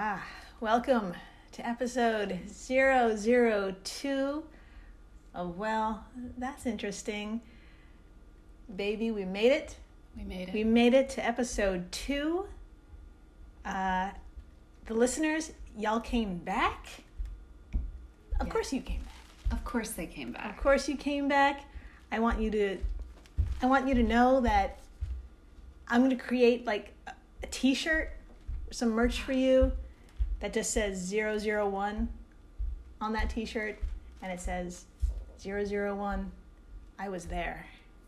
Ah, welcome to episode 002 of Well, That's Interesting. Baby, we made it. We made it. We made it to episode two. Uh, the listeners, y'all came back. Of Yeah. course you came back. of course they came back. Of course you came back. I want you to I want you to know that I'm going to create like a t-shirt, some merch for you that just says 001 on that t-shirt and it says 001 I was there.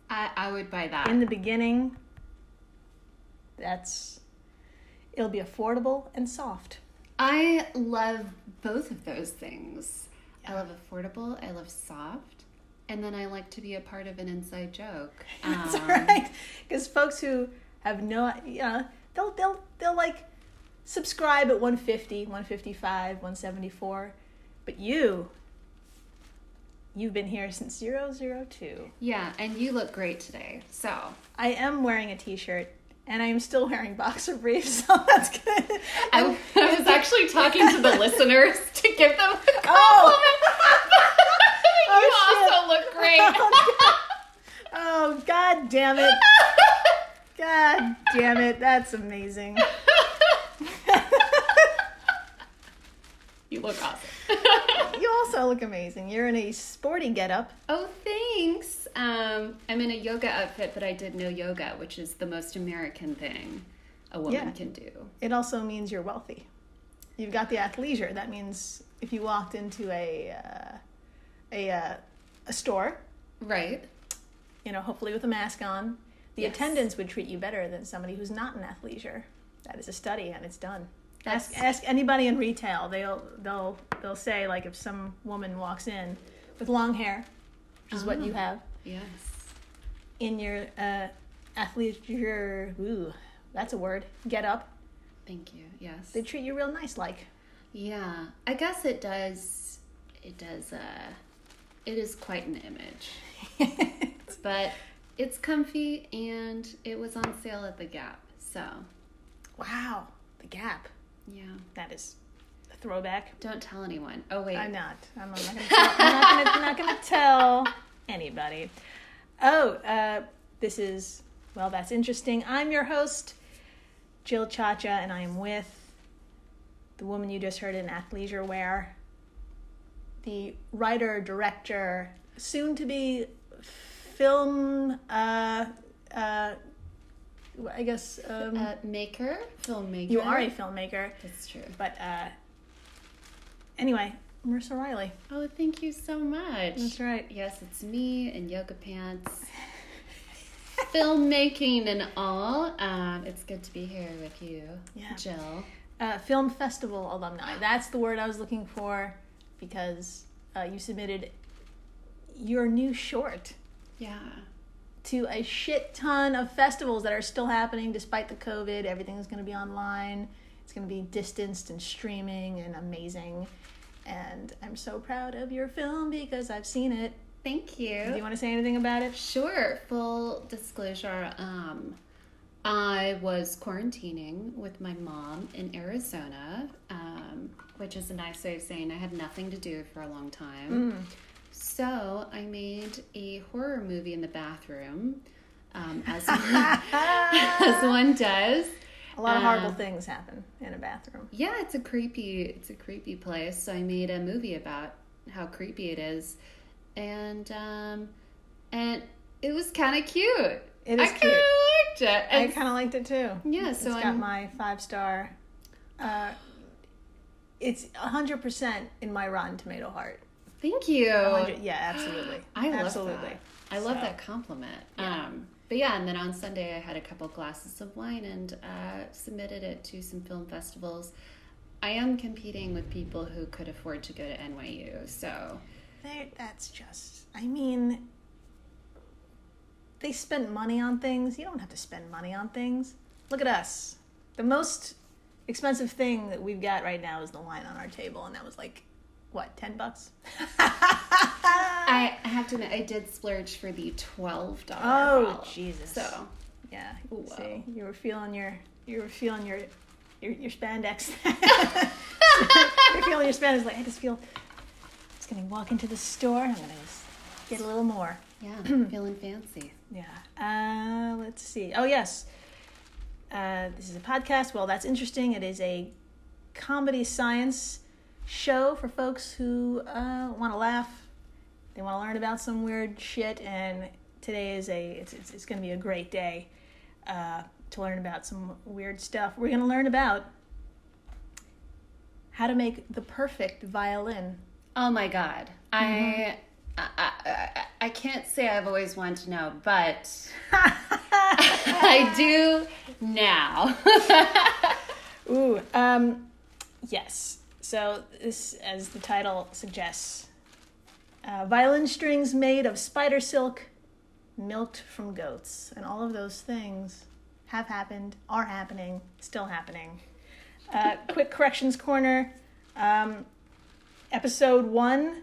I, I would buy that. In the beginning that's it'll be affordable and soft. I love both of those things. I love affordable. I love soft. And then I like to be a part of an inside joke. That's Um, right. Because folks who have no, you know, they'll they'll they'll like subscribe at 150, 155, 174, but you, you've been here since 002. Yeah, and you look great today. So I am wearing a T-shirt. And I am still wearing boxer briefs, so that's good. I, I was actually talking to the listeners to give them a compliment. Oh. you Oh, also look great. Oh, oh, god damn it! God damn it! That's amazing. You look awesome. You also look amazing. You're in a sporty getup. Oh, thanks. Um, I'm in a yoga outfit, but I did no yoga, which is the most American thing a woman Yeah. can do. It also means you're wealthy. You've got the athleisure. That means if you walked into a uh, a uh, a store, Right? you know, hopefully with a mask on, the Yes. attendants would treat you better than somebody who's not in athleisure. That is a study, and it's done. Ask, That's- ask anybody in retail. They'll they'll they'll say like if some woman walks in with long hair, which is what you Ah. have Yes. in your uh, athleisure. Ooh, that's a word. Get up. Thank you. Yes. They treat you real nice, like. Yeah. I guess it does. It does. Uh, it is quite an image, but it's comfy and it was on sale at the Gap. So wow, the Gap. Yeah. That is a throwback. Don't tell anyone. Oh wait. I'm not. I'm not going to. I'm not going to. Not going to tell anybody. Oh, uh, this is well. That's interesting. I'm your host, Jill Chacha, and I am with the woman you just heard in athleisure wear, the writer, director, soon to be film. Uh, uh, I guess um, Uh, maker, filmmaker. you are a filmmaker, That's true. but uh, anyway, Marissa Riley. Oh, thank you so much. That's right. Yes, it's me in yoga pants, filmmaking and all. Um, it's good to be here with you, Yeah. Jill. Uh, film festival alumni. That's the word I was looking for because uh, you submitted your new short Yeah. To a shit ton of festivals that are still happening despite the COVID. Everything's going to be online. It's going to be distanced and streaming and amazing. And I'm so proud of your film because I've seen it. Thank you. Do you want to say anything about it? Sure. Full disclosure. Um, I was quarantining with my mom in Arizona, um, which is a nice way of saying I had nothing to do for a long time. So I made a horror movie in the bathroom, um, as as one does. A lot of horrible Um, things happen in a bathroom. Yeah, it's a creepy it's a creepy place. So I made a movie about how creepy it is. And um and it was kind of cute. It I kind cute. of liked it. I kind of liked it too. yeah, It's so got I'm my five star. Uh, it's hundred percent in my Rotten Tomato heart. Thank you. yeah, absolutely. I love absolutely. that. I love So, that compliment. yeah. Um, but yeah, and then on Sunday I had a couple glasses of wine and uh, submitted it to some film festivals. I am competing with people who could afford to go to NYU, so That's just. I mean, they spent money on things. You don't have to spend money on things. Look at us. The most expensive thing that we've got right now is the wine on our table, and that was like, what, ten bucks? I have to admit I did splurge for the twelve dollar. Oh, Jesus. So Yeah. Wow. See, you were feeling your you were feeling your your, your spandex. you're feeling your spandex. Like I just feel. Just gonna walk into the store. I'm gonna just get a little more. Yeah, feeling fancy. Yeah. Uh, let's see. Oh yes. Uh, this is a podcast. Well, that's interesting. It is a comedy science show for folks who uh, want to laugh. They want to learn about some weird shit, and today is a it's it's, it's going to be a great day uh, to learn about some weird stuff. We're going to learn about how to make the perfect violin. Oh my god. I, I, I I can't say I've always wanted to know, but I do now. Ooh, um, yes. So this, as the title suggests, uh, violin strings made of spider silk, milked from goats, and all of those things have happened, are happening, still happening. Uh, quick corrections corner. Um, episode one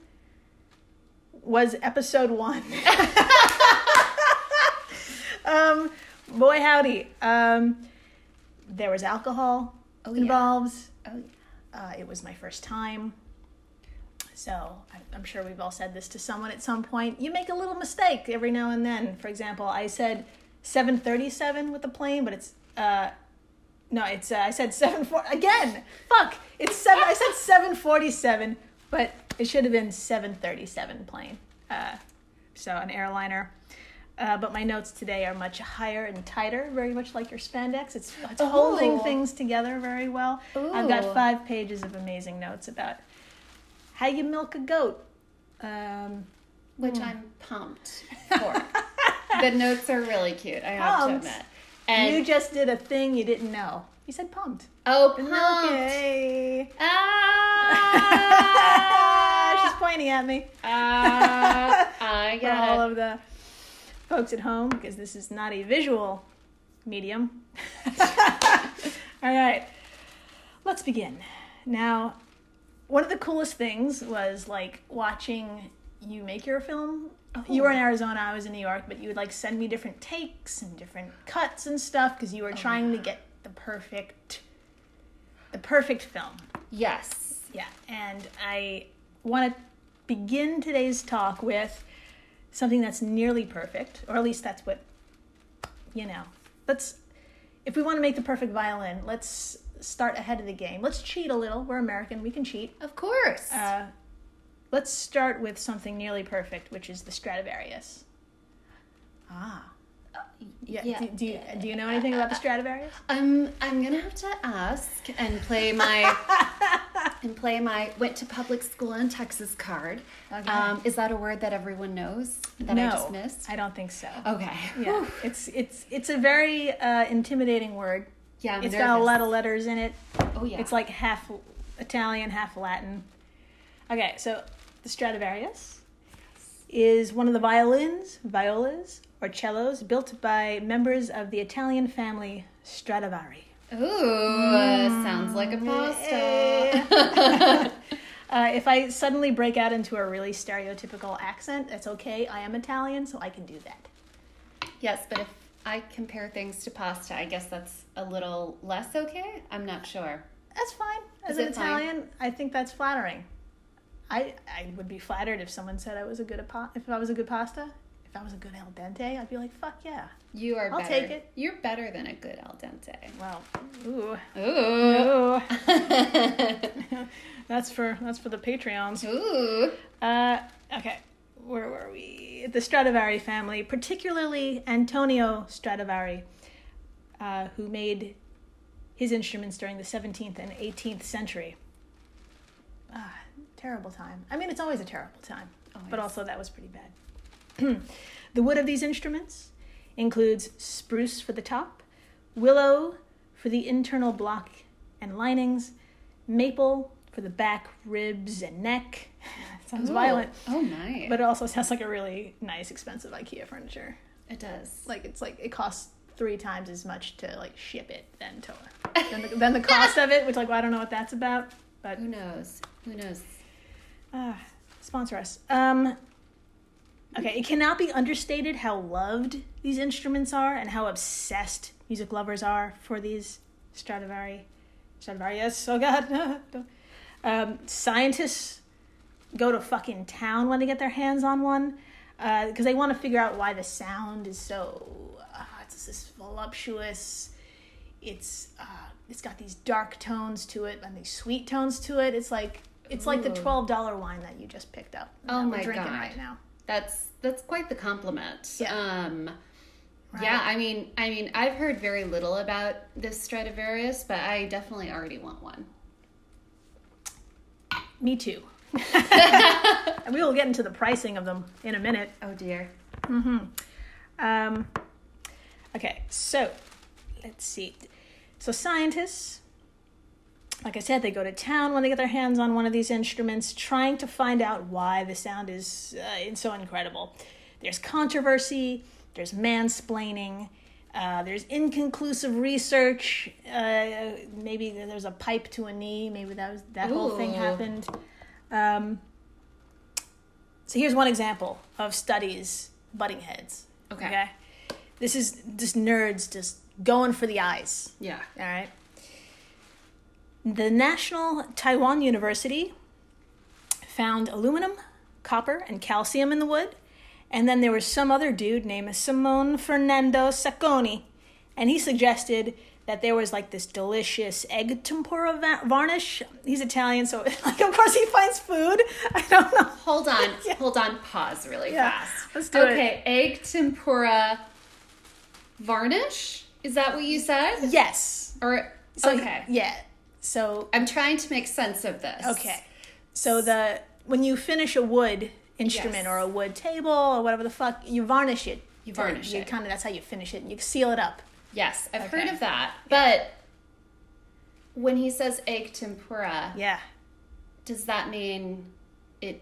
was episode one. um, boy howdy. Um, there was alcohol Oh, yeah. involved. oh, Uh, it was my first time. So I'm sure we've all said this to someone at some point. You make a little mistake every now and then. For example, I said 737 with the plane, but it's uh, no, it's uh, I said 74 again. Fuck, it's seven. I said 747, but it should have been 737 plane. Uh, so an airliner. Uh, but my notes today are much higher and tighter, very much like your spandex. It's, it's holding Oh. things together very well. I've got five pages of amazing notes about how you milk a goat. Um, which I'm pumped for. the notes are really cute. I have Pumped. to admit. And you just did a thing you didn't know. You said pumped. oh, pumped. it. Ah, She's pointing at me. Ah, I get all of the folks at home, because this is not a visual medium. all right, let's begin. Now, one of the coolest things was like watching you make your film. You were in oh. Arizona, I was in New York, but you would like send me different takes and different cuts and stuff because you were oh trying to get the perfect, the perfect film. Yes. Yeah, and I want to begin today's talk with something that's nearly perfect, or at least that's what, you know. Let's, if we want to make the perfect violin, let's start ahead of the game. Let's cheat a little. We're American, we can cheat. Of course. Uh, let's start with something nearly perfect, which is the Stradivarius. Ah. Yeah. Yeah. Do, do, you, do you know anything about the Stradivarius? I'm I'm gonna have to ask and play my and play my went to public school in Texas card. Okay. Um, is that a word that everyone knows that I just missed? I don't think so. Okay. Yeah, it's it's it's a very uh, intimidating word. Yeah. I'm It's got a lot of letters in it. Oh yeah. It's like half Italian, half Latin. Okay, so the Stradivarius is one of the violins, violas, or cellos built by members of the Italian family Stradivari. Ooh, sounds like a pasta. Uh, if I suddenly break out into a really stereotypical accent, that's okay. I am Italian, so I can do that. yes, but if I compare things to pasta, I guess that's a little less okay. I'm not sure. That's fine. As Is an it fine? Italian, I think that's flattering. I I would be flattered if someone said I was a good at if I was a good pasta. If I was a good al dente, I'd be like, fuck yeah. You are. I'll better. take it. You're better than a good al dente. Well, ooh, Ooh. ooh. that's for that's for the Patreons. Ooh. Uh, okay, where were we? The Stradivari family, particularly Antonio Stradivari, uh, who made his instruments during the 17th and 18th century. Ah, terrible time. I mean, it's always a terrible time, but also that was pretty bad. the wood of these instruments includes spruce for the top, willow for the internal block and linings, maple for the back, ribs, and neck. Sounds Ooh. violent, Oh, nice. but it also sounds like a really nice, expensive IKEA furniture. it does. Like it's like it costs three times as much to like ship it than to than the, than the cost of it, which like well, I don't know what that's about, but Who knows? Who knows? uh, sponsor us. Um, okay, it cannot be understated how loved these instruments are and how obsessed music lovers are for these Stradivari Stradivarius. Oh God. um, scientists go to fucking town when they get their hands on one because they want to figure out why the sound is so. Uh, it's this voluptuous. It's uh, it's got these dark tones to it and these sweet tones to it. It's like it's like the twelve dollar wine that you just picked up. Oh my we're drinking God. right now. That's that's quite the compliment. Yeah. Um Right. yeah, I mean I mean I've heard very little about this Stradivarius, but I definitely already want one. Me too. and we will get into the pricing of them in a minute. Oh dear. Um, okay, so let's see. So scientists, like I said, they go to town when they get their hands on one of these instruments, trying to find out why the sound is uh, so incredible. There's controversy. There's mansplaining. Uh, there's inconclusive research. Uh, maybe there's a pipe to a knee. Maybe that was that whole thing happened. Um, so here's one example of studies butting heads. Okay. Okay. This is just nerds just going for the eyes. Yeah. All right. The National Taiwan University found aluminum, copper, and calcium in the wood. And then there was some other dude named Simone Fernando Sacconi. And he suggested that there was like this delicious egg tempura va- varnish. He's Italian, so like of course he finds food. I don't know. Hold on. Hold on. Pause really Yeah, fast. let's do it. okay, egg tempura varnish? Is that what you said? Yes. Or So okay. Yeah. So I'm trying to make sense of this. Okay. So the when you finish a wood instrument Yes. or a wood table or whatever the fuck, you varnish it. You varnish you it. kind of that's how you finish it. And you seal it up. Yes, I've heard of that. But when he says egg tempura, Yeah. does that mean it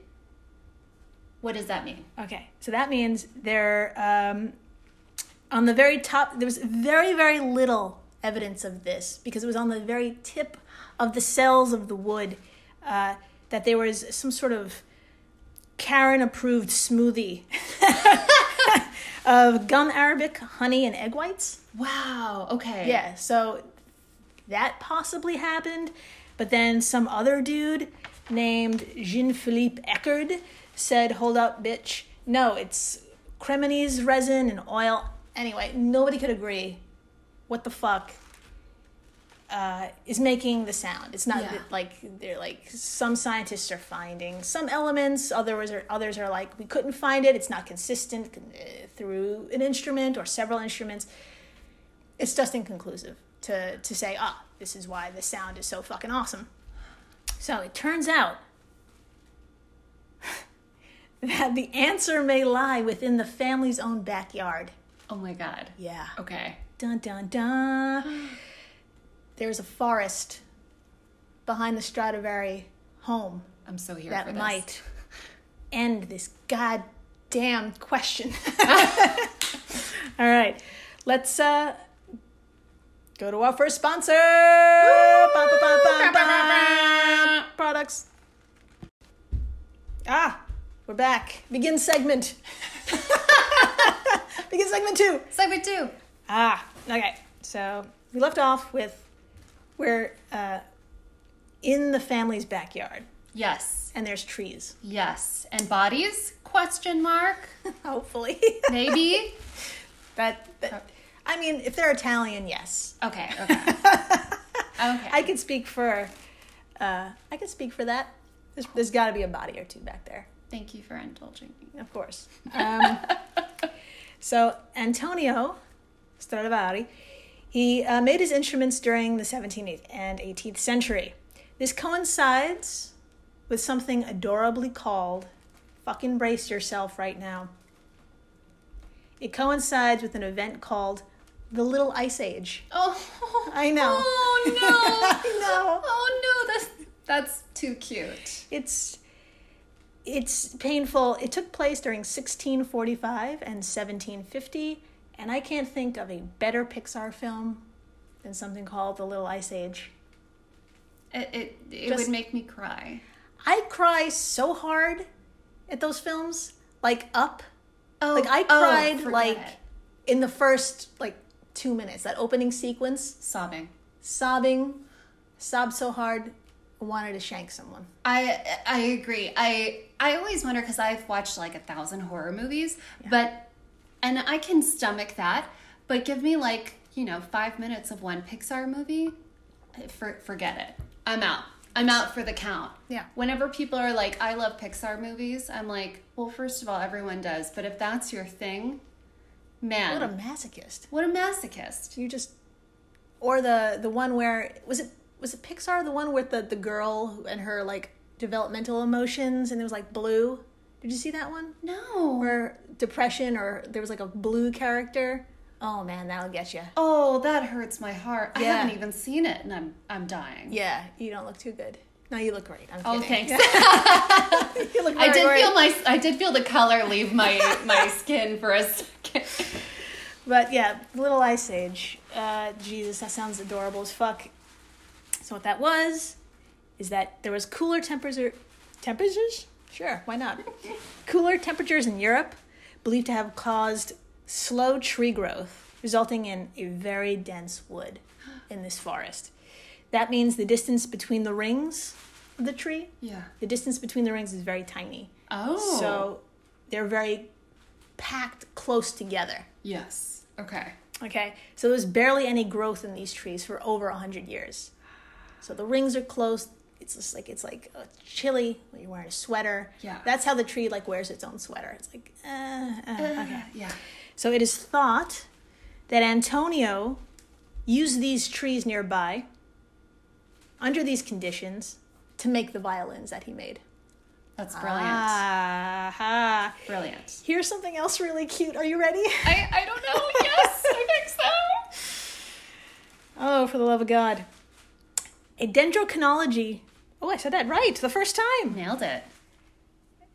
what does that mean? Okay. So that means they're um, on the very top. There was very very little evidence of this because it was on the very tip of the cells of the wood uh, that there was some sort of Karen approved smoothie of gum arabic, honey, and egg whites. Wow. Okay. Yeah, so that possibly happened, but then some other dude named Jean Philippe Echard said, Hold up, bitch. No, it's Cremonese resin and oil. Anyway, nobody could agree what the fuck uh, is making the sound. It's not Yeah. like they're like some scientists are finding some elements. Others are others are like we couldn't find it. It's not consistent uh, through an instrument or several instruments. It's just inconclusive to to say ah this is why the sound is so fucking awesome. So it turns out that the answer may lie within the family's own backyard. Oh my god. Yeah. Okay. Dun dun dun. There's a forest behind the Stradivari home I'm so here for that might end this goddamn question. All right, let's uh, go to our first sponsor. Products. Ah, we're back. Begin segment. Begin segment two. Segment two. Ah, okay. So we left off with we're uh, in the family's backyard, Yes. and there's trees. Yes. And bodies? Question mark. Hopefully, Maybe. that, that. I mean, if they're Italian, yes. okay. Okay. Okay. I can speak for. Uh, I can speak for that. There's, there's got to be a body or two back there, Thank you for indulging me. of course. Um, so Antonio Stradivari, he uh, made his instruments during the 17th and 18th century. This coincides with something adorably called fucking brace yourself right now. It coincides with an event called the Little Ice Age. Oh. I know. Oh no. I know. Oh no. That's that's too cute. It's it's painful. It took place during 1645 and 1750, and I can't think of a better Pixar film than something called The Little Ice Age. It it, it Just- would make me cry. I cry so hard at those films, like Up. Oh, Like I oh, cried forget like it. in the first like 2 minutes, that opening sequence, sobbing. sobbing sobbed so hard, wanted to shank someone. I I agree. I I always wonder because I've watched like a thousand horror movies, but and I can stomach that. But give me like you know five minutes of one Pixar movie, for forget it. I'm out. I'm out for the count. Yeah. Whenever people are like, I love Pixar movies, I'm like, well, first of all, everyone does. But if that's your thing, man, What a masochist. what a masochist. You just or the the one where was it was it Pixar the one with the the girl and her like developmental emotions and it was like blue. Did you see that one? No. Where depression or there was like a blue character. Oh man, that'll get you. Oh, that hurts my heart. I haven't even seen it, and I'm I'm dying. Yeah, you don't look too good. No, you look great. I'm Oh, kidding. thanks. you look I did great. feel my I did feel the color leave my my skin for a second. But yeah, Little Ice Age. Uh, Jesus, that sounds adorable as fuck. So what that was is that there was cooler temperature temperatures. Sure, why not? cooler temperatures in Europe, believed to have caused slow tree growth, resulting in a very dense wood in this forest. That means the distance between the rings of the tree, Yeah. the distance between the rings is very tiny. Oh. So they're very packed close together. yes. Okay. Okay, so there's barely any growth in these trees for over a hundred years. So the rings are close. It's just like it's like uh, chilly when you're wearing a sweater. Yeah. that's how the tree like wears its own sweater. It's like uh, uh, okay. Yeah. So it is thought that Antonio used these trees nearby under these conditions to make the violins that he made. That's brilliant. Ah, ha. Brilliant. Here's something else really cute. Are you ready? I I don't know. yes, I think so. Oh, for the love of God. A dendrochronology. Oh, I said that right the first time. Nailed it.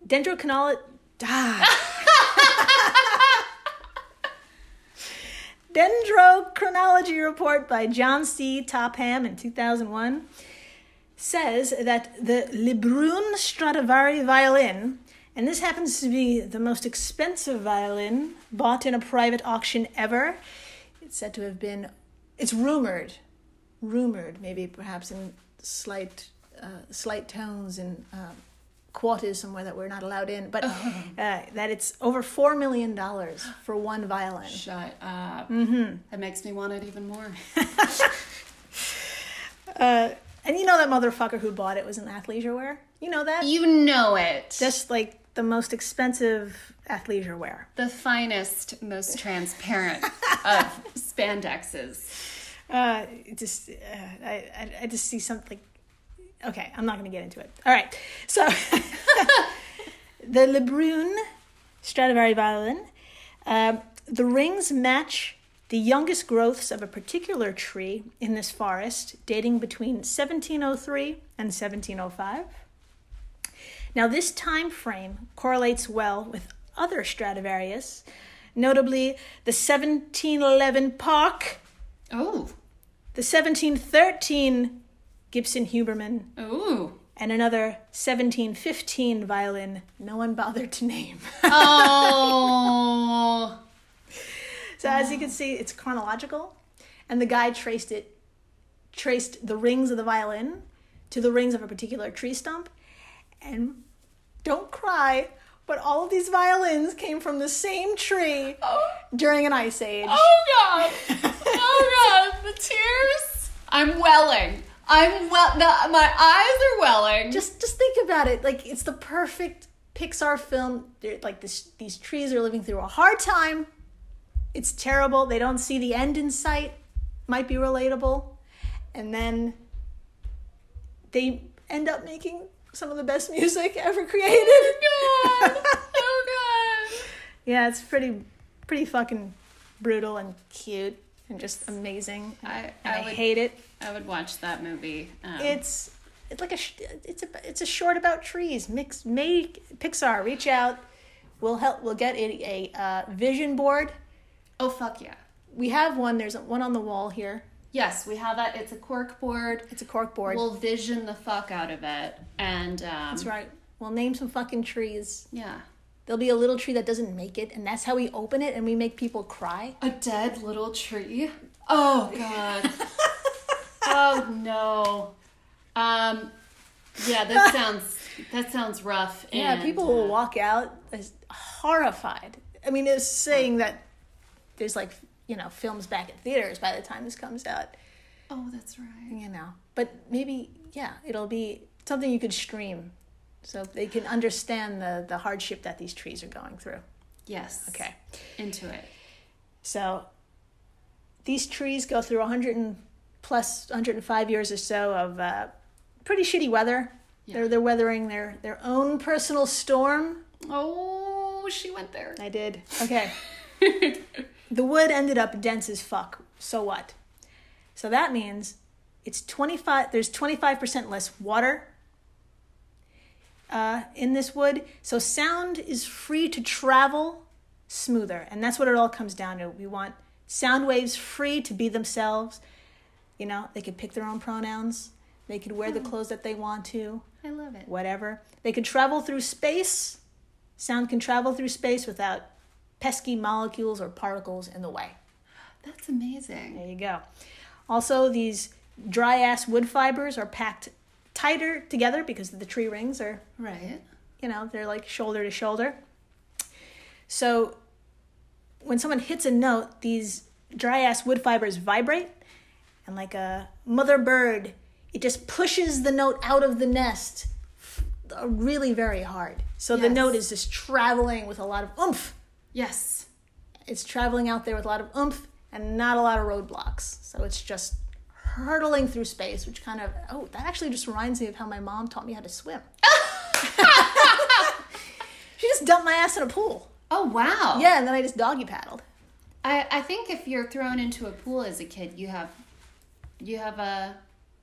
Dendrochronology. Ah. Dendrochronology report by John C. Topham in 2001 says that the Lebrun Stradivari violin, and this happens to be the most expensive violin bought in a private auction ever, it's said to have been, it's rumored, rumored, maybe perhaps in slight, uh, slight tones and uh, quarters somewhere that we're not allowed in, but uh, that it's over $4 million for one violin. Shut up. Mm-hmm. That makes me want it even more. Uh, and you know that motherfucker who bought it was in athleisure wear? You know that? You know it. Just like the most expensive athleisure wear. the finest, most transparent of spandexes. Uh, just, uh, I, I, just see something. Okay, I'm not going to get into it. All right, so the Lebrun Stradivari violin, um, the rings match the youngest growths of a particular tree in this forest, dating between 1703 and 1705. Now, this time frame correlates well with other Stradivarius, notably the 1711 Parke, Oh. The 1713 Gibson Huberman, Ooh. and another 1715 violin no one bothered to name. Oh. so as you can see, it's chronological, and the guy traced it, traced the rings of the violin to the rings of a particular tree stump, and don't cry, but all of these violins came from the same tree oh. during an ice age. Oh god. Oh god. The tears. I'm welling. I'm well. The, my eyes are welling. just just think about it like it's the perfect pixar film They're, like this these trees are living through a hard time it's terrible they don't see the end in sight might be relatable and then they end up making some of the best music ever created Oh god. Oh god. yeah it's pretty pretty fucking brutal and cute and just amazing I I I, would hate it I would watch that movie. Um, it's it's like a it's a it's a short about trees. Mix make Pixar reach out. We'll help. We'll get a, a uh, vision board. oh fuck yeah. We have one. There's one on the wall here. Yes, we have that. It's a cork board. It's a cork board. We'll vision the fuck out of it, and um, that's right. We'll name some fucking trees. Yeah, There'll be a little tree that doesn't make it, and that's how we open it, and we make people cry. a dead little tree. Oh god. oh no. Um, yeah, that sounds that sounds rough. Yeah, and, people will uh, walk out as horrified. I mean, it's saying that there's like you know films back in theaters by the time this comes out. Oh, that's right. You know, but maybe yeah, it'll be something you could stream, so they can understand the the hardship that these trees are going through. Yes. Okay, Into it. so these trees go through 100 and plus 105 years or so of uh, pretty shitty weather. Yeah. They're they're weathering their their own personal storm. Oh, she went there. I did. Okay. the wood ended up dense as fuck. So what? So that means it's 25 there's 25% less water uh, in this wood. So sound is free to travel smoother. And that's what it all comes down to. We want sound waves free to be themselves. You know, they could pick their own pronouns. They could wear the clothes that they want to I love it. whatever. They could travel through space. Sound can travel through space without pesky molecules or particles in the way. That's amazing. There you go. Also, these dry ass wood fibers are packed tighter together because the tree rings are, Right. you know, they're like shoulder to shoulder. So when someone hits a note, these dry ass wood fibers vibrate, and like a mother bird, it just pushes the note out of the nest uh, really very hard. So the note is just traveling with a lot of oomph. Yes. It's traveling out there with a lot of oomph and not a lot of roadblocks. So it's just hurtling through space, which kind of, oh, that actually just reminds me of how my mom taught me how to swim. she just dumped my ass in a pool. Oh wow. Yeah, and then I just doggy paddled. I, I think if you're thrown into a pool as a kid, you have you have a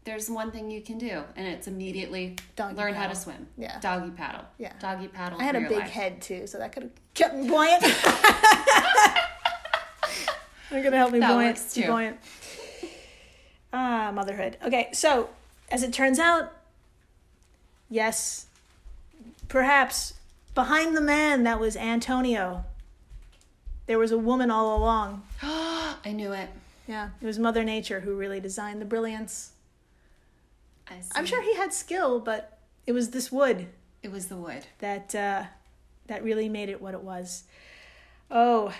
there's one thing you can do, and it's immediately Doggy learn how to swim. Yeah. Doggy paddle. Yeah. Doggy paddle. I had a big life. head too, so that could have kept me buoyant. They're gonna help me That buoyant. works, too. Buoyant. Ah, motherhood. Okay, so as it turns out, yes, perhaps behind the man that was Antonio, there was a woman all along. I knew it. Yeah, it was Mother Nature who really designed the brilliance. I see. I'm sure he had skill, but it was this wood it was the wood. that uh, that really made it what it was. Oh,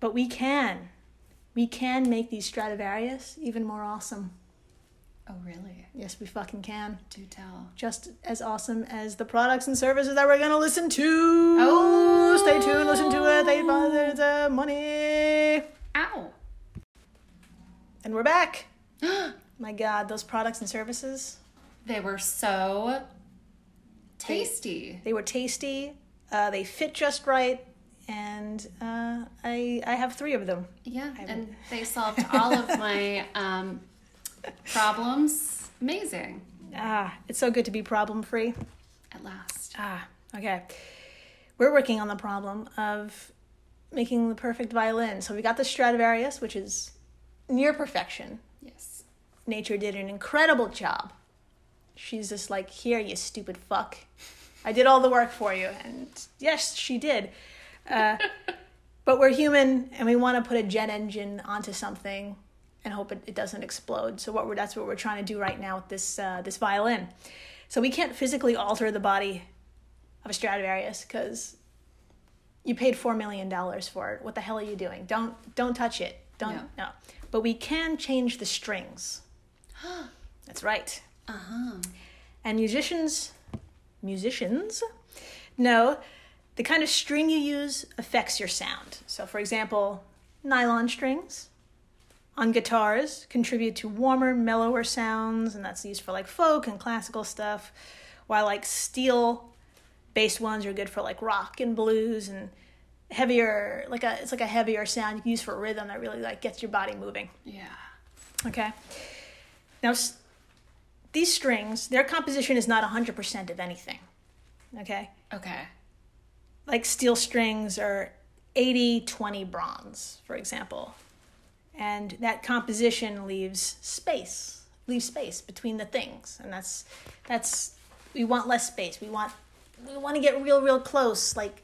but we can, we can make these Stradivarius even more awesome. Oh really? Yes, we fucking can. Do tell. Just as awesome as the products and services that we're gonna listen to. Oh. stay tuned, listen to it. They buy the, the money, Ow. and we're back. My God, those products and services. they were so tasty. They were tasty. Uh, they fit just right, and uh, I I have three of them. Yeah, and they solved all of my um, problems. Amazing. Ah, it's so good to be problem free. At last. Ah, okay. We're working on the problem of making the perfect violin. So we got the Stradivarius, which is near perfection. Nature did an incredible job. She's just like, here, you stupid fuck. I did all the work for you. And yes, she did. Uh, but we're human and we want to put a jet engine onto something and hope it, it doesn't explode. So what we're, that's what we're trying to do right now with this, uh, this violin. So we can't physically alter the body of a Stradivarius because you paid $4 million for it. What the hell are you doing? Don't, don't touch it. Don't, No. no. But we can change the strings. That's right. Uh huh. And musicians, musicians know the kind of string you use affects your sound. So, for example, nylon strings on guitars contribute to warmer, mellower sounds, and that's used for like folk and classical stuff. While like steel based ones are good for like rock and blues and heavier, like a it's like a heavier sound you can use for rhythm that really like gets your body moving. Yeah. Okay. Now, s- these strings, their composition is not 100% of anything. Okay. Okay. Like steel strings are 80 20 bronze, for example. And that composition leaves space, leaves space between the things. And that's, that's, we want less space. We want, we want to get real, real close. Like,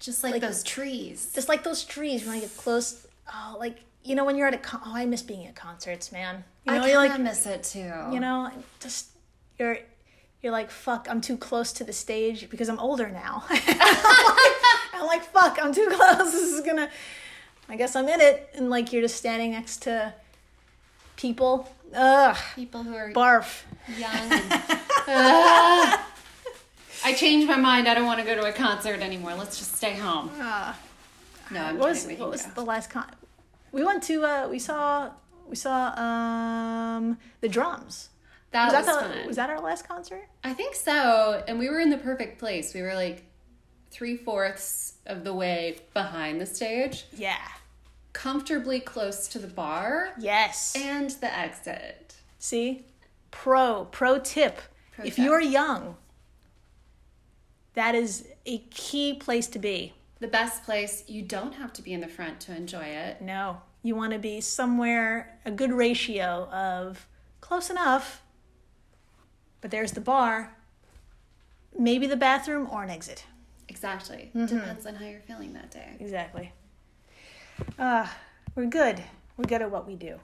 Just like, Like- those trees. just like those trees, we want to get close. Oh, like you know when you're at a con- oh I miss being at concerts, man. You I kind of like miss it too. you know just you're you're like fuck I'm too close to the stage because I'm older now. I'm like fuck I'm too close. This is gonna. I guess I'm in it, and like you're just standing next to people. Ugh, people who are barf. young. I changed my mind. I don't want to go to a concert anymore. Let's just stay home. Ah. No, I'm what was what was the last con? We went to uh we saw we saw um the drums. That Was was, that the, fun. was that our last concert? I think so. And we were in the perfect place. We were like three fourths of the way behind the stage, Yeah. comfortably close to the bar Yes. and the exit. See? Pro pro tip. Pro if tip. you're young, that is a key place to be. The best place. You don't have to be in the front to enjoy it. No. You want to be somewhere a good ratio of close enough. But there's the bar, maybe the bathroom or an exit. Exactly. Mm-hmm. Depends on how you're feeling that day. Exactly. Uh, we're good. We're good at what we do.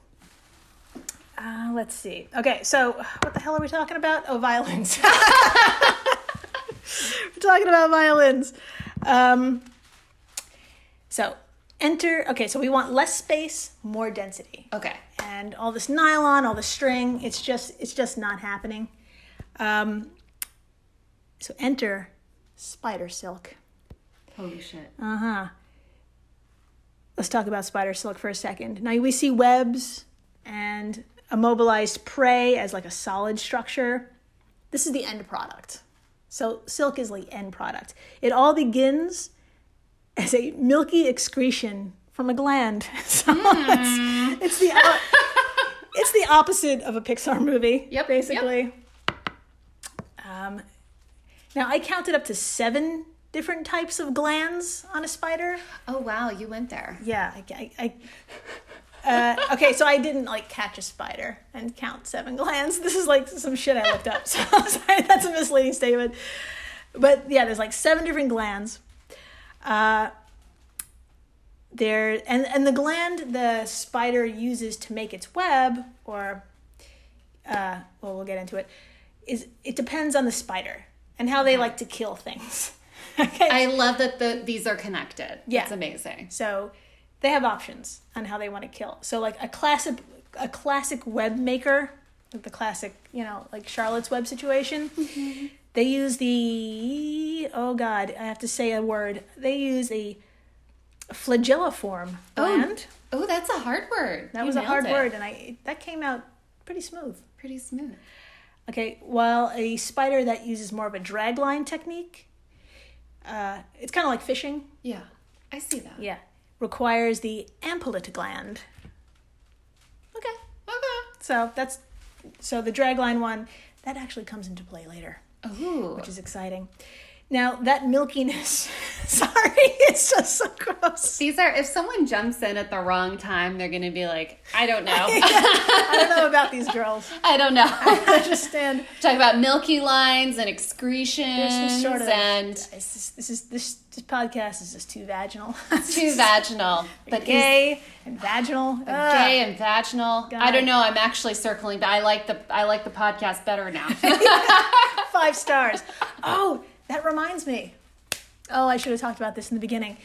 Uh, let's see. Okay, so what the hell are we talking about? Oh, violins. we're talking about violins. Um, so enter. Okay, so we want less space, more density, Okay. and all this nylon, all the string. It's just, it's just not happening. Um, so enter spider silk. Holy shit. Uh huh. Let's talk about spider silk for a second. Now we see webs and immobilized prey as like a solid structure. This is the end product. So silk is the end product. It all begins as a milky excretion from a gland. So it's, it's the it's the opposite of a Pixar movie. Yep, basically. Um, now I counted up to seven different types of glands on a spider. Oh wow, you went there. Yeah, I, I, I uh, okay, so I didn't like catch a spider and count seven glands. This is like some shit I looked up. So sorry, that's a misleading statement. But yeah, there's like seven different glands. Uh, there and and the gland the spider uses to make its web, or uh, well, we'll get into it. Is it depends on the spider and how they like to kill things. okay, I love that the these are connected. Yeah. It's amazing. so they have options on how they want to kill. So like a classic a classic web maker, like the classic, you know, like Charlotte's Web situation. They use the oh god, I have to say a word. They use a flagelliform gland. Oh, that's a hard word. that You was a hard it. word and I that came out pretty smooth. Pretty smooth. Okay, while a spider that uses more of a drag line technique, uh, it's kind of like fishing. Yeah. I see that. Yeah, requires the ampullate gland. Okay, Okay. so that's so the dragline one that actually comes into play later, Ooh. which is exciting. Now that milkiness, sorry, it's just so gross. These are if someone jumps in at the wrong time, they're gonna be like, I don't know. I don't know about these girls. I don't know. I understand. Talk about milky lines and excretions sort of and This is this is this, this podcast is just too vaginal. too vaginal. But gay and vaginal. Gay and vaginal. I don't know. I'm actually circling, but I like the I like the podcast better now. five stars. Oh, that reminds me. Oh, I should have talked about this in the beginning.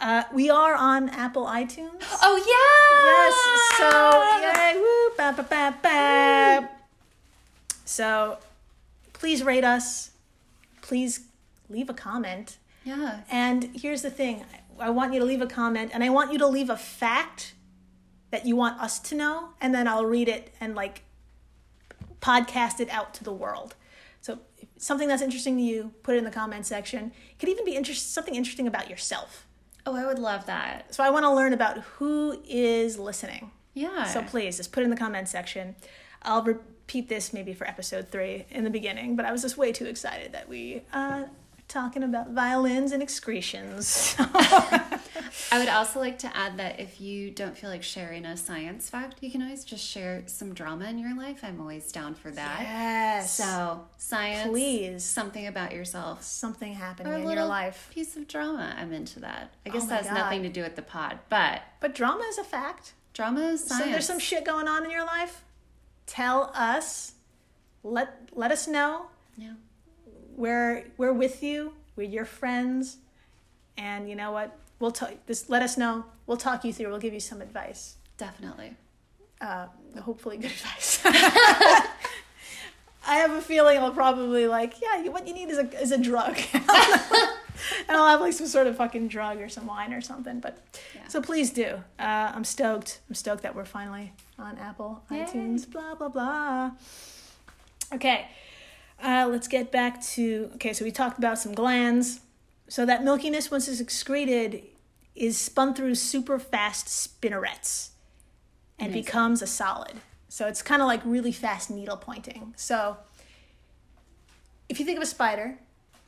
Uh, we are on Apple iTunes. oh Yes. yeah. So yay! Woo! Ba, ba, ba, ba. So please rate us. Please leave a comment. yeah. And here's the thing: I want you to leave a comment, and I want you to leave a fact that you want us to know, and then I'll read it and like podcast it out to the world. Something that's interesting to you, put it in the comment section. It could even be interest, something interesting about yourself. Oh, I would love that. So I want to learn about who is listening. Yeah. So please just put it in the comment section. I'll repeat this maybe for episode three in the beginning, but I was just way too excited that we uh, talking about violins and excretions. I would also like to add that if you don't feel like sharing a science fact, you can always just share some drama in your life. I'm always down for that. Yes. So, science, Please. something about yourself, Something happening in your life. piece of drama. I'm into that. I oh guess Oh that has God. nothing to do with the pod, but But drama is a fact. drama is science. So there's some shit going on in your life. Tell us. Let let us know. yeah. We're we're with you. We're your friends. And you know what? We'll talk. Just let us know. We'll talk you through. We'll give you some advice. Definitely. Uh, hopefully, good advice. I have a feeling I'll probably like, yeah. What you need is a is a drug. and I'll have like some sort of fucking drug or some wine or something. But Yeah. so please do. Uh, I'm stoked. I'm stoked that we're finally on Apple Yay. iTunes. Blah blah blah. Okay, uh, let's get back to okay. So we talked about some glands. So that milkiness, once it's excreted, is spun through super fast spinnerets and Amazing. becomes a solid. So it's kind of like really fast needle pointing. So if you think of a spider,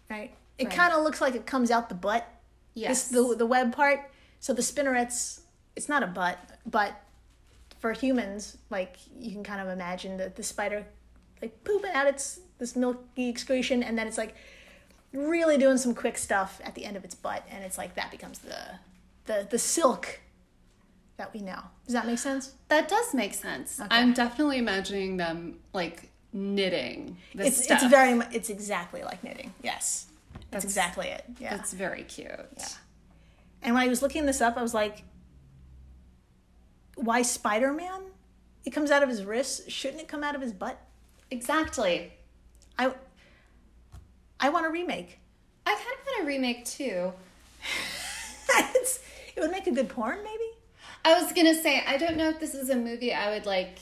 right? It Right. kind of looks like it comes out the butt. Yes. This, the the web part. So the spinnerets, it's not a butt, but for humans, like you can kind of imagine that the spider like pooping out its this milky excretion, and then it's like really doing some quick stuff at the end of its butt, and it's like that becomes the the the silk that we know. Does that make sense? That does make sense. I'm definitely imagining them like knitting this It's stuff. it's very it's exactly like knitting. Yes, that's, exactly it. Yeah. That's very cute. Yeah. And when I was looking this up, I was like, why Spider Man? It comes out of his wrist. Shouldn't it come out of his butt? Exactly. I I want a remake. I kind of want a remake too. It would make a good porn, maybe. I was gonna say I don't know if this is a movie I would like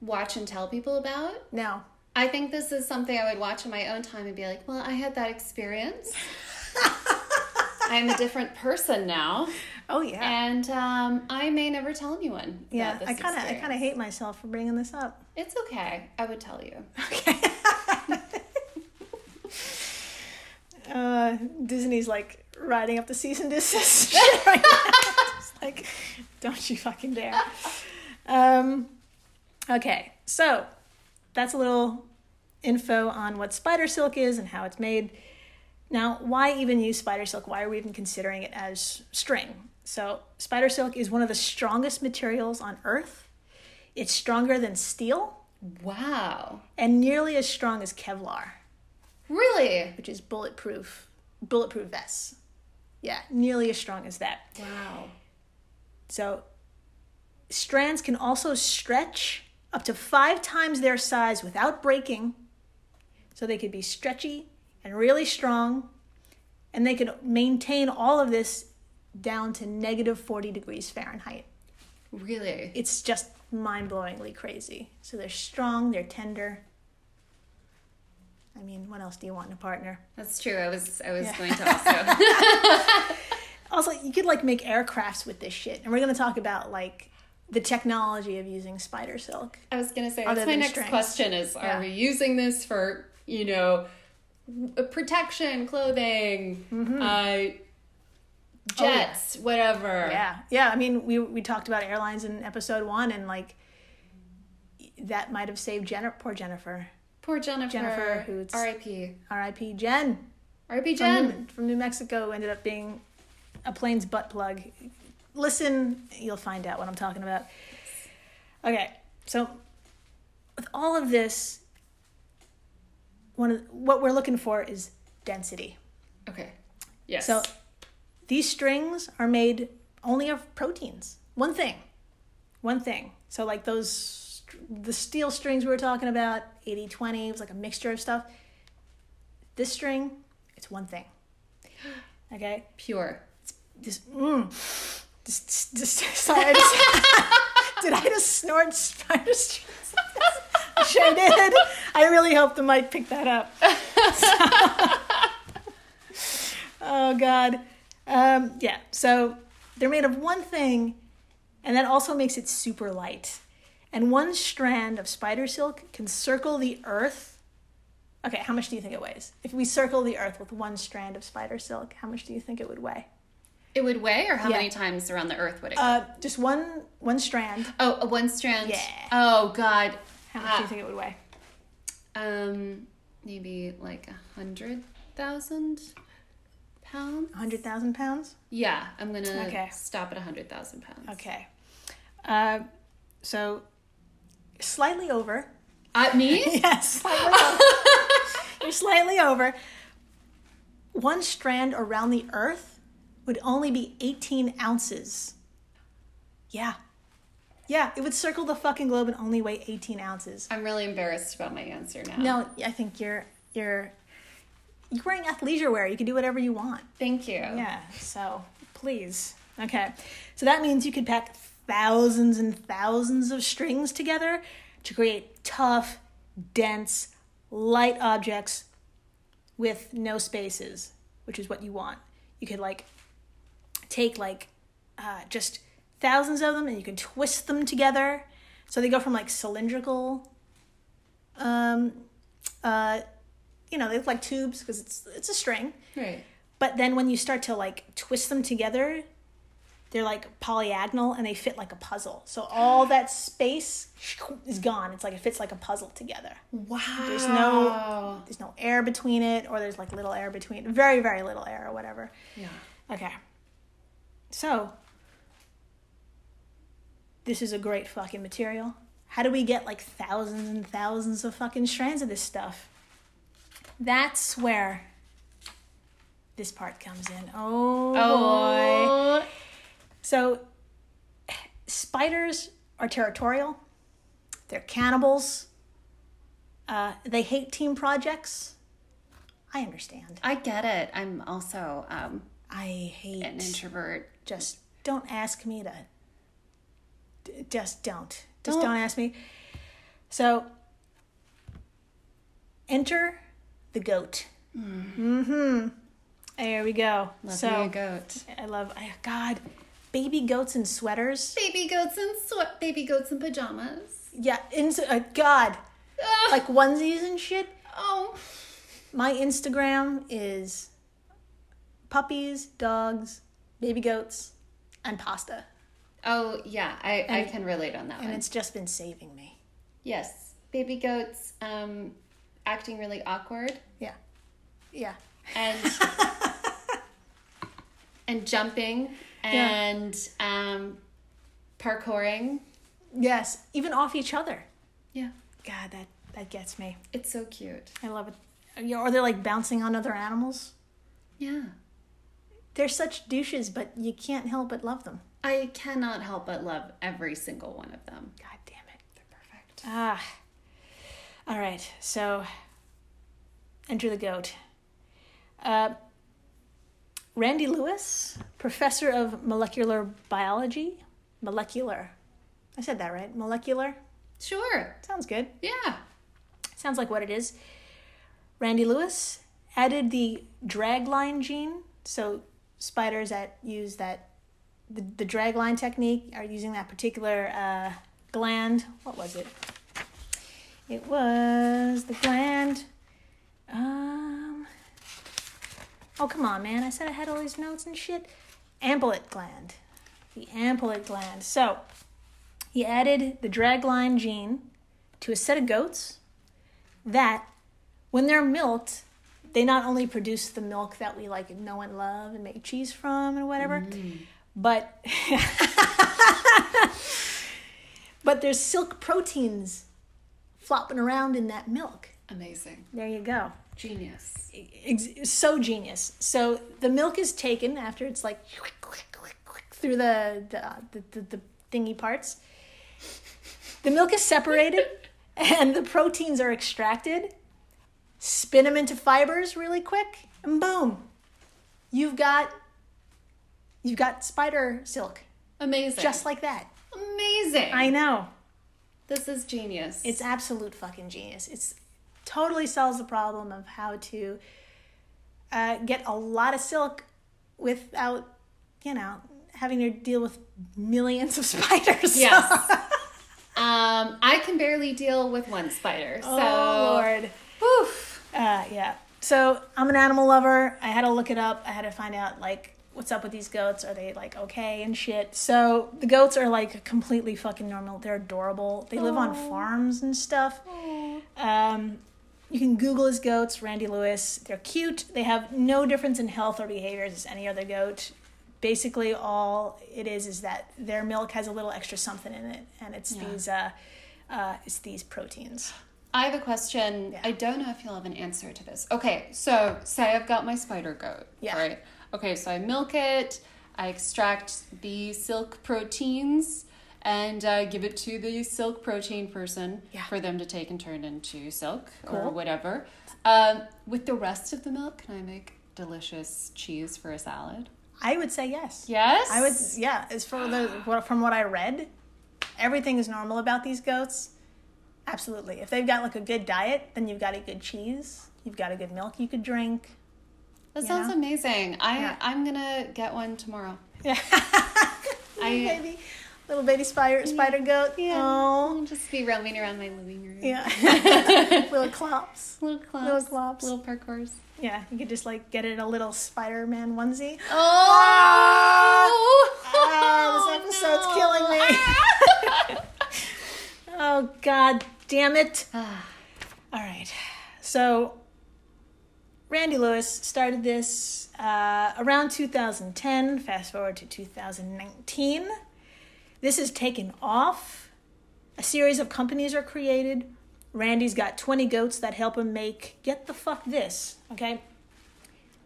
watch and tell people about. No. I think this is something I would watch in my own time and be like, well, I had that experience. I'm a different person now, Oh yeah. and um, I may never tell anyone. yeah. about this I kind of I kind of hate myself for bringing this up. It's okay. I would tell you. Okay. uh, Disney's like riding up the cease and desist right like, don't you fucking dare. Um, okay, so that's a little info on what spider silk is and how it's made. Now, why even use spider silk? Why are we even considering it as string? So, spider silk is one of the strongest materials on Earth. It's stronger than steel Wow. and nearly as strong as Kevlar, Really? which is bulletproof bulletproof vests. Yeah, nearly as strong as that. Wow. So strands can also stretch up to 5 times their size without breaking. So they could be stretchy and really strong and they could maintain all of this down to negative 40 degrees Fahrenheit. Really? It's just mind-blowingly crazy. So they're strong, they're tender. I mean, what else do you want in a partner? That's true. I was I was Yeah. going to also. Also, you could like make aircrafts with this shit, and we're gonna talk about like the technology of using spider silk. I was going to say that's my next question is are Yeah. we using this for, you know, protection, clothing, uh jets, whatever. Mm-hmm. Oh, Yeah, yeah. I mean, we we talked about airlines in episode one, and like that might have saved Jennifer, poor Jennifer, Poor Jennifer. Jennifer, who's- R.I.P. R.I.P. Jen R.I.P. from Jen. New, from New Mexico, ended up being a plane's butt plug. Listen, you'll find out what I'm talking about. Okay, so with all of this, one of what we're looking for is density. Okay. Yes. So these strings are made only of proteins. One thing. One thing. So like those the steel strings we were talking about, 80-20, it was like a mixture of stuff. This string, it's one thing. Okay? pure. Just mm, just, just sorry, I just, did I just snort spider strings? I sure did. I really hope the mic picked that up. oh God. Um, yeah. So they're made of one thing, and that also makes it super light. And one strand of spider silk can circle the earth. Okay, how much do you think it weighs? If we circle the earth with one strand of spider silk, how much do you think it would weigh? It would weigh, or how Yeah. many times around the Earth would it? go? Uh, just one one strand. oh, a one strand. yeah. Oh God. How much do you Ah, think it would weigh? Um, maybe like a hundred thousand pounds. hundred thousand pounds. Yeah, I'm gonna Okay. stop at a hundred thousand pounds. Okay. Uh, so slightly over. At me? Yes, slightly over. You're slightly over. One strand around the Earth would only be 18 ounces. Yeah. Yeah, it would circle the fucking globe and only weigh 18 ounces. I'm really embarrassed about my answer now. No, I think you're you're you're wearing athleisure wear. You can do whatever you want. Thank you. Yeah, so please. Okay. So that means you could pack thousands and thousands of strings together to create tough, dense, light objects with no spaces, which is what you want. You could like take like uh, just thousands of them and you can twist them together. So they go from like cylindrical um uh you know, they look like tubes because it's it's a string. Right. But then when you start to like twist them together, they're like polyagonal and they fit like a puzzle. So all that space is gone. It's like it fits like a puzzle together. Wow. There's no there's no air between it or there's like little air between very very little air or whatever. Yeah. Okay. So this is a great fucking material. How do we get like thousands and thousands of fucking strands of this stuff? That's where this part comes in. Oh, boy. So, spiders are territorial. They're cannibals. Uh, they hate team projects. I understand. I get it. I'm also um, I hate. an introvert. Just don't ask me to. d- Just don't. Just Don't. don't ask me. So, enter the goat. Mm-hmm. There we go. Love so me a goat. I love. I, God, baby goats in sweaters. Baby goats in sweat. Baby goats in pajamas. Yeah, in, uh, God, Ah. like onesies and shit. oh. My Instagram is puppies, dogs, baby goats, and pasta, Oh yeah, I, I can relate on that and one. it's just been saving me. Yes, baby goats um, acting really awkward Yeah, yeah, and and jumping and um, parkouring. yes, even off each other. Yeah, God, that that gets me. it's so cute. I love it. Yeah, Or they're like bouncing on other animals. Yeah, They're such douches, but you can't help but love them. I cannot help but love every single one of them. God damn it. They're perfect. Ah. All right. So, enter the goat. Uh, Randy Lewis, professor of molecular biology. Molecular. I said that right. Molecular. Sure. Sounds good. Yeah. Sounds like what it is. Randy Lewis added the dragline gene. So, spiders that use that, the, the dragline technique are using that particular uh, gland. What was it? It was the gland. Um. Oh, come on, man. I said I had all these notes and shit. Ampullate gland. The ampullate gland. So, he added the dragline gene to a set of goats that, when they're milked, they not only produce the milk that we like know and love and make cheese from and whatever, mm-hmm. but but there's silk proteins flopping around in that milk. Amazing. There you go. Genius. So genius. So the milk is taken after it's like through the the, uh, the, the, the thingy parts. The milk is separated and the proteins are extracted. Spin them into fibers really quick, and boom, you've got you've got spider silk Amazing. just like that. amazing. I know. this is genius. It's absolute fucking genius. It's totally solves the problem of how to uh, get a lot of silk without, you know, having to deal with millions of spiders. Yes. um, I can barely deal with one spider. So, oh Lord. Whew. Uh, yeah. So I'm an animal lover. I had to look it up. I had to find out like what's up with these goats? Are they like okay and shit? So the goats are like completely fucking normal. They're adorable. They live on farms and stuff. Um, you can Google his goats, Randy Lewis. They're cute. They have no difference in health or behaviors as any other goat. Basically, all it is is that their milk has a little extra something in it, and it's Yeah. these uh, uh, it's these proteins. I have a question. Yeah. I don't know if you'll have an answer to this. Okay, so say I've got my spider goat. Yeah. Right. Okay, so I milk it, I extract the silk proteins, and uh, give it to the silk protein person Yeah. for them to take and turn into silk or whatever. Um, with the rest of the milk, can I make delicious cheese for a salad? I would say yes. Yes. I would, yeah. As for the from what I read, everything is normal about these goats. Absolutely. If they've got like a good diet, then you've got a good cheese. You've got a good milk you could drink. That sounds know? amazing. I Yeah. I'm gonna get one tomorrow. Yeah. I- baby, little baby spider spider goat. Oh, I'll just be roaming around my living room. yeah. little clops. Little clops. Little clops. Little parkours. Yeah, you could just like get it a little Spider Man onesie. Oh! Ah, this episode's killing me. oh God, damn it! Ah. All right. So, Randy Lewis started this uh, around 2010. Fast forward to 2019. This is taken off. A series of companies are created. Randy's got 20 goats that help him make, get the fuck this, okay?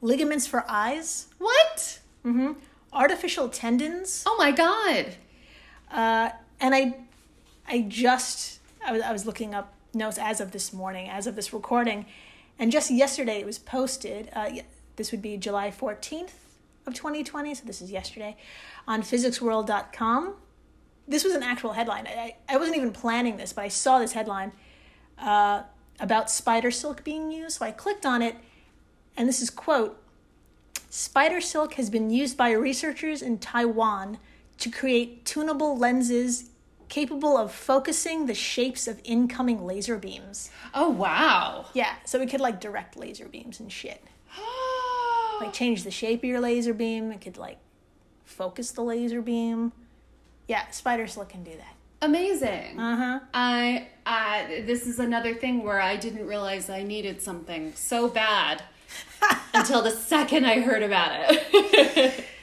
Ligaments for eyes, what? Mm-hmm. artificial tendons, Oh my god. uh, and I, I just I was I was looking up notes as of this morning, as of this recording, and just yesterday it was posted. Uh, this would be July fourteenth of twenty twenty, so this is yesterday, on physicsworld.com. This was an actual headline. I, I wasn't even planning this, but I saw this headline uh, about spider silk being used. So I clicked on it, and this is quote Spider silk has been used by researchers in Taiwan to create tunable lenses capable of focusing the shapes of incoming laser beams. Oh wow. Yeah, so we could like direct laser beams and shit. Like change the shape of your laser beam. It could like focus the laser beam. Yeah, spider silk can do that. Amazing. Uh huh. I I this is another thing where I didn't realize I needed something so bad until the second I heard about it.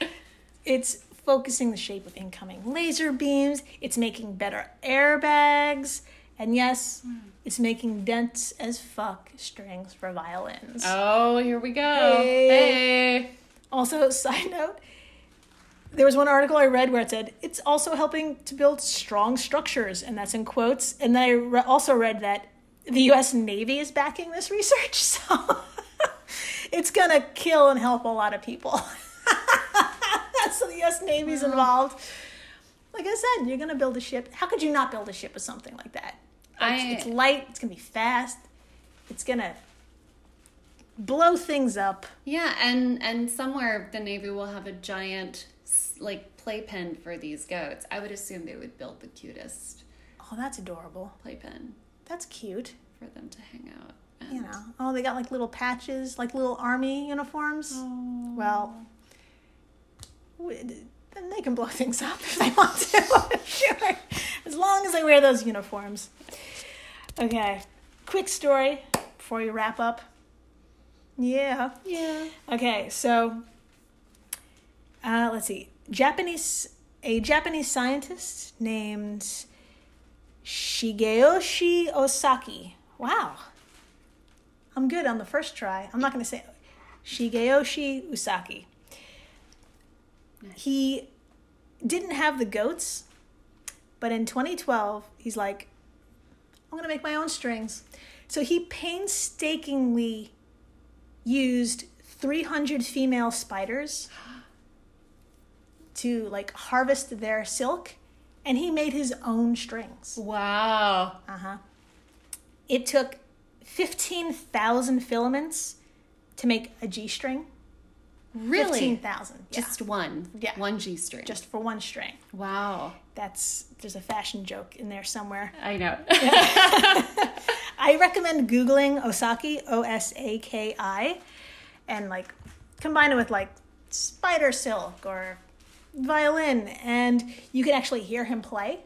It's focusing the shape of incoming laser beams. It's making better airbags. And yes, it's making dense as fuck strings for violins. oh, here we go. Hey. hey. Also, side note, there was one article I read where it said it's also helping to build strong structures, and that's in quotes. And then I re- also read that the U.S. Navy is backing this research, so it's gonna kill and help a lot of people. so the U.S. Navy's involved. Like I said, you're gonna build a ship. How could you not build a ship with something like that? I- it's light. It's gonna be fast. It's gonna blow things up. Yeah, and and somewhere the Navy will have a giant like playpen for these goats. I would assume they would build the cutest Oh, that's adorable. playpen That's cute. for them to hang out. And, You know. Oh, they got like little patches, like little army uniforms. Oh. Well, then they can blow things up if they want to. sure. As long as they wear those uniforms. Okay. Quick story before we wrap up. Yeah. yeah. Okay, so uh, let's see. Japanese a Japanese scientist named Shigeyoshi Osaki. Wow. I'm good on the first try. I'm not going to say Shigeyoshi Usaki. He didn't have the goats, but in 2012, he's like, I'm going to make my own strings. So he painstakingly used 300 female spiders to like harvest their silk and he made his own strings. Wow. Uh-huh. It took 15,000 filaments to make a G-string. Really? 15,000. Yeah. Just one. Yeah. One G string. just for one string. wow. That's there's a fashion joke in there somewhere. I know. I recommend googling Osaki, O S A K I, and like combine it with like spider silk or violin, and you can actually hear him play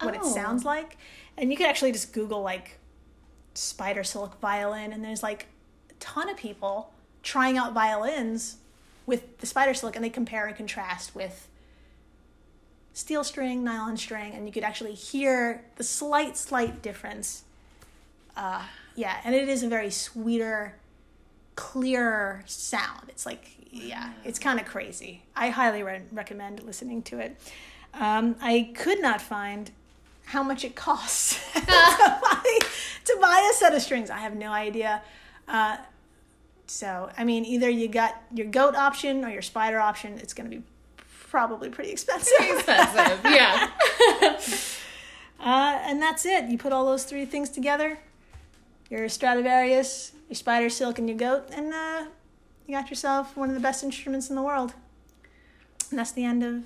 what it Oh. sounds like, and you can actually just Google like spider silk violin, and there's like a ton of people trying out violins with the spider silk, and they compare and contrast with steel string, nylon string, and you could actually hear the slight, slight difference. Uh, yeah, and it is a very sweeter, clearer sound. It's like, yeah, it's kind of crazy. I highly re- recommend listening to it. Um, I could not find how much it costs to, buy, to buy a set of strings. I have no idea. Uh, so, I mean, either you got your goat option or your spider option. It's going to be probably pretty expensive. Expensive, yeah. Uh, and that's it. You put all those three things together your Stradivarius, your spider silk, and your goat, and uh, you got yourself one of the best instruments in the world. And that's the end of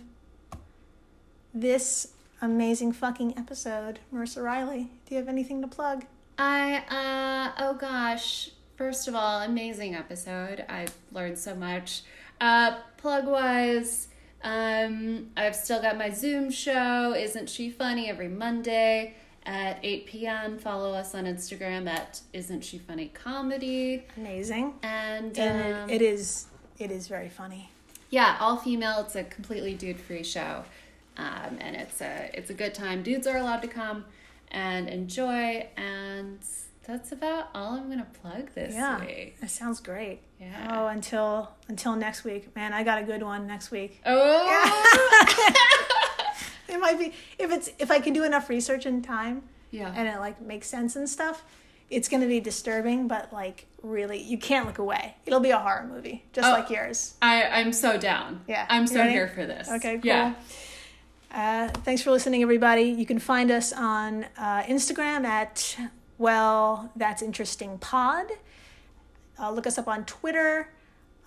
this amazing fucking episode. Marissa Riley, do you have anything to plug? I uh oh gosh. First of all, amazing episode. I've learned so much. Uh plug wise, um I've still got my Zoom show, Isn't She Funny every Monday at 8 p.m. Follow us on Instagram at Isn't She Funny Comedy. Amazing. And, And um, it, it is it is very funny. yeah, all female. It's a completely dude free show. Um, and it's a it's a good time. Dudes are allowed to come and enjoy and that's about all I'm gonna plug this Yeah, week. that sounds great. Yeah. Oh, until until next week, man. I got a good one next week. Oh It might be if it's if I can do enough research in time yeah. and it like makes sense and stuff. It's gonna be disturbing, but like really, you can't look away. It'll be a horror movie, just Oh. like yours. I, I'm so down. Yeah. I'm so here for this. Okay, cool. Yeah. Uh, thanks for listening, everybody. You can find us on uh, Instagram at well, that's interesting pod. Uh, look us up on Twitter.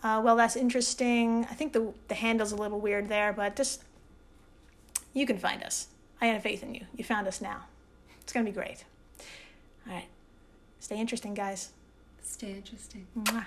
Uh, well, that's interesting. I think the the handle's a little weird there, but just you can find us. I have faith in you. You found us now. It's gonna be great. All right, stay interesting, guys. Stay interesting. Mwah.